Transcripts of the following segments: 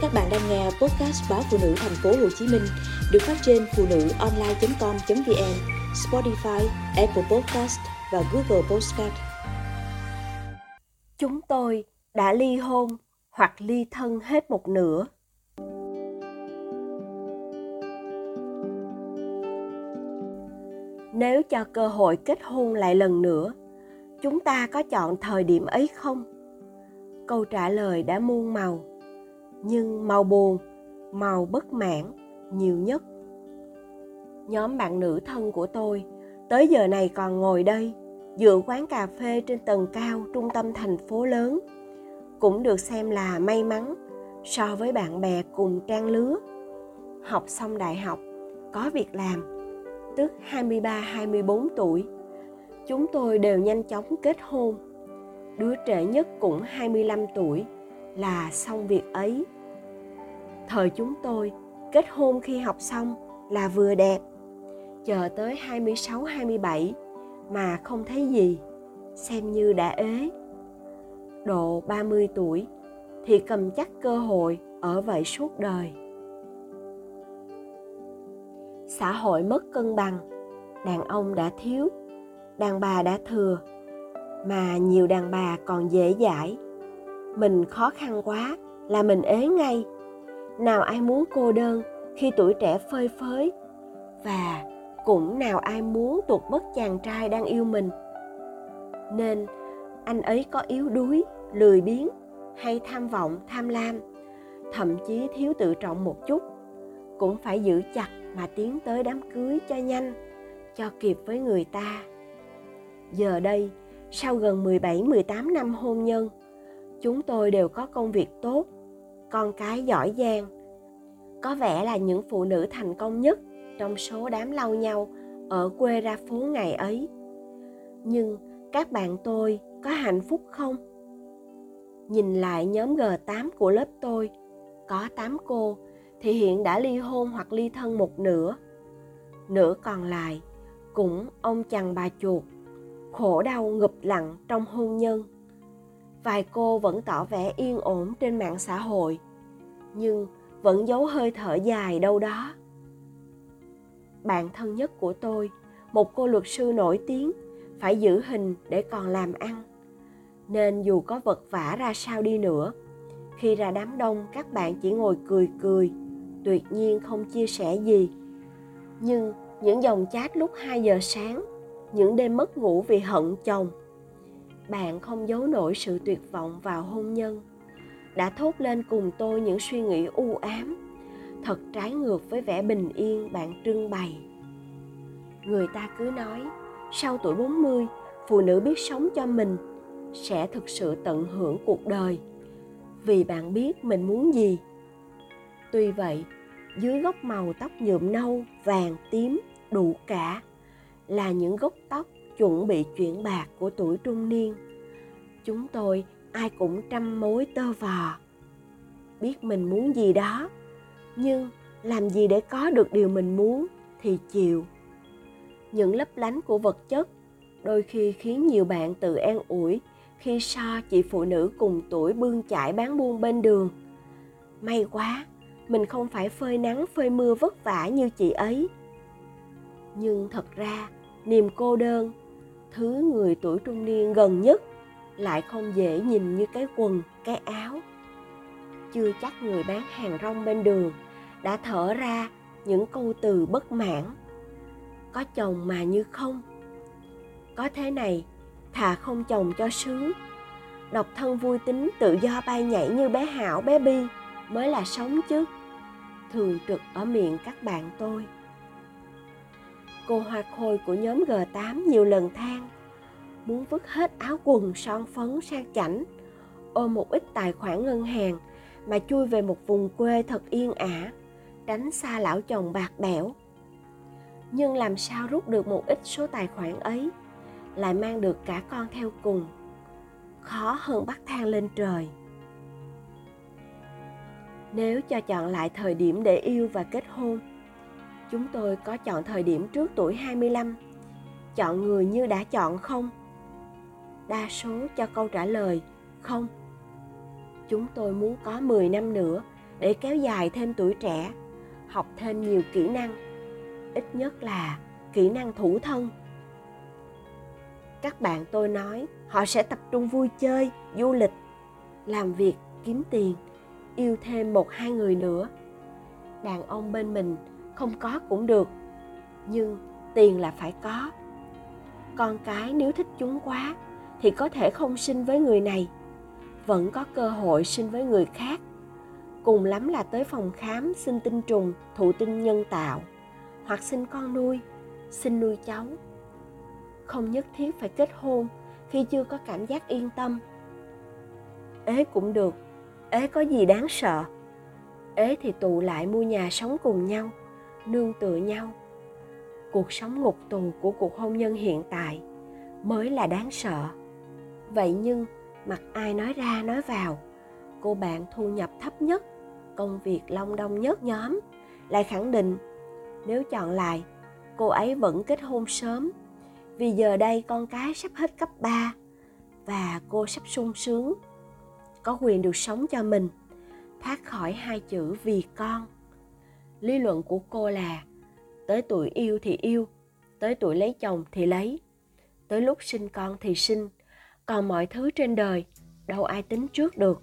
Các bạn đang nghe podcast báo phụ nữ thành phố Hồ Chí Minh được phát trên phụ nữ online.com.vn, Spotify, Apple Podcast và Google Podcast. Chúng tôi đã ly hôn hoặc ly thân hết một nửa. Nếu cho cơ hội kết hôn lại lần nữa, chúng ta có chọn thời điểm ấy không? Câu trả lời đã muôn màu nhưng màu buồn màu bất mãn nhiều nhất. Nhóm bạn nữ thân của tôi tới giờ này còn ngồi đây, dựa quán cà phê trên tầng cao trung tâm thành phố lớn, cũng được xem là may mắn so với bạn bè cùng trang lứa. Học xong đại học, có việc làm, tức 23 24 tuổi, chúng tôi đều nhanh chóng kết hôn. Đứa trẻ nhất cũng 25 tuổi là xong việc ấy. Thời chúng tôi kết hôn khi học xong là vừa đẹp. Chờ tới 26 27 mà không thấy gì, xem như đã ế. Độ 30 tuổi thì cầm chắc cơ hội ở vậy suốt đời. Xã hội mất cân bằng, đàn ông đã thiếu, đàn bà đã thừa, mà nhiều đàn bà còn dễ dãi mình khó khăn quá là mình ế ngay. Nào ai muốn cô đơn khi tuổi trẻ phơi phới, và cũng nào ai muốn tuột mất chàng trai đang yêu mình. Nên anh ấy có yếu đuối, lười biếng hay tham vọng, tham lam, thậm chí thiếu tự trọng một chút, cũng phải giữ chặt mà tiến tới đám cưới cho nhanh, cho kịp với người ta. Giờ đây, sau gần 17 18 năm hôn nhân chúng tôi đều có công việc tốt, con cái giỏi giang. Có vẻ là những phụ nữ thành công nhất trong số đám lau nhau ở quê ra phố ngày ấy. Nhưng các bạn tôi có hạnh phúc không? Nhìn lại nhóm G8 của lớp tôi, có 8 cô thì hiện đã ly hôn hoặc ly thân một nửa. Nửa còn lại cũng ông chằn bà chuột, khổ đau ngụp lặng trong hôn nhân vài cô vẫn tỏ vẻ yên ổn trên mạng xã hội, nhưng vẫn giấu hơi thở dài đâu đó. Bạn thân nhất của tôi, một cô luật sư nổi tiếng, phải giữ hình để còn làm ăn. Nên dù có vật vả ra sao đi nữa, khi ra đám đông các bạn chỉ ngồi cười cười, tuyệt nhiên không chia sẻ gì. Nhưng những dòng chat lúc 2 giờ sáng, những đêm mất ngủ vì hận chồng bạn không giấu nổi sự tuyệt vọng vào hôn nhân. Đã thốt lên cùng tôi những suy nghĩ u ám. Thật trái ngược với vẻ bình yên bạn trưng bày. Người ta cứ nói, sau tuổi 40 phụ nữ biết sống cho mình sẽ thực sự tận hưởng cuộc đời. Vì bạn biết mình muốn gì. Tuy vậy, dưới gốc màu tóc nhuộm nâu, vàng, tím, đủ cả là những gốc tóc chuẩn bị chuyển bạc của tuổi trung niên. Chúng tôi ai cũng trăm mối tơ vò. Biết mình muốn gì đó, nhưng làm gì để có được điều mình muốn thì chịu. Những lấp lánh của vật chất đôi khi khiến nhiều bạn tự an ủi khi so chị phụ nữ cùng tuổi bươn chải bán buôn bên đường. May quá, mình không phải phơi nắng, phơi mưa vất vả như chị ấy. Nhưng thật ra, niềm cô đơn thứ người tuổi trung niên gần nhất lại không dễ nhìn như cái quần, cái áo. Chưa chắc người bán hàng rong bên đường đã thở ra những câu từ bất mãn. Có chồng mà như không? Có thế này, thà không chồng cho sướng. Độc thân vui tính tự do bay nhảy như bé hảo, bé bi mới là sống chứ. Thường trực ở miệng các bạn tôi cô hoa khôi của nhóm G8 nhiều lần than. Muốn vứt hết áo quần, son phấn sang chảnh, ôm một ít tài khoản ngân hàng mà chui về một vùng quê thật yên ả, tránh xa lão chồng bạc bẽo. Nhưng làm sao rút được một ít số tài khoản ấy, lại mang được cả con theo cùng. Khó hơn bắt thang lên trời. Nếu cho chọn lại thời điểm để yêu và kết hôn chúng tôi có chọn thời điểm trước tuổi 25 chọn người như đã chọn không? Đa số cho câu trả lời, không. Chúng tôi muốn có 10 năm nữa để kéo dài thêm tuổi trẻ, học thêm nhiều kỹ năng, ít nhất là kỹ năng thủ thân. Các bạn tôi nói, họ sẽ tập trung vui chơi, du lịch, làm việc, kiếm tiền, yêu thêm một hai người nữa. Đàn ông bên mình không có cũng được. Nhưng tiền là phải có. Con cái nếu thích chúng quá thì có thể không sinh với người này. Vẫn có cơ hội sinh với người khác. Cùng lắm là tới phòng khám xin tinh trùng, thụ tinh nhân tạo. Hoặc sinh con nuôi, xin nuôi cháu. Không nhất thiết phải kết hôn khi chưa có cảm giác yên tâm. Ế cũng được. Ế có gì đáng sợ? Ế thì tụ lại mua nhà sống cùng nhau nương tựa nhau. Cuộc sống ngục tù của cuộc hôn nhân hiện tại mới là đáng sợ. Vậy nhưng mặc ai nói ra nói vào, cô bạn thu nhập thấp nhất, công việc long đong nhất nhóm lại khẳng định, nếu chọn lại, cô ấy vẫn kết hôn sớm, vì giờ đây con cái sắp hết cấp 3 và cô sắp sung sướng, có quyền được sống cho mình. Thoát khỏi hai chữ vì con lý luận của cô là, tới tuổi yêu thì yêu, tới tuổi lấy chồng thì lấy. Tới lúc sinh con thì sinh, còn mọi thứ trên đời, đâu ai tính trước được.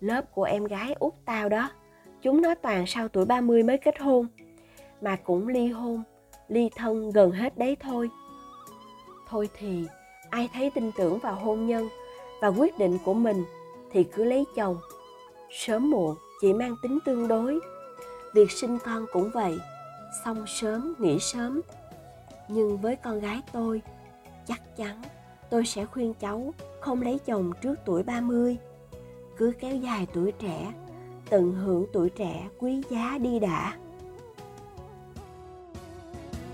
Lớp của em gái út tao đó, chúng nó toàn sau tuổi 30 mới kết hôn, mà cũng ly hôn, ly thân gần hết đấy thôi. Thôi thì, ai thấy tin tưởng vào hôn nhân và quyết định của mình thì cứ lấy chồng. Sớm muộn, chỉ mang tính tương đối việc sinh con cũng vậy. Xong sớm, nghỉ sớm. Nhưng với con gái tôi, chắc chắn tôi sẽ khuyên cháu không lấy chồng trước tuổi 30 cứ kéo dài tuổi trẻ, tận hưởng tuổi trẻ quý giá đi đã.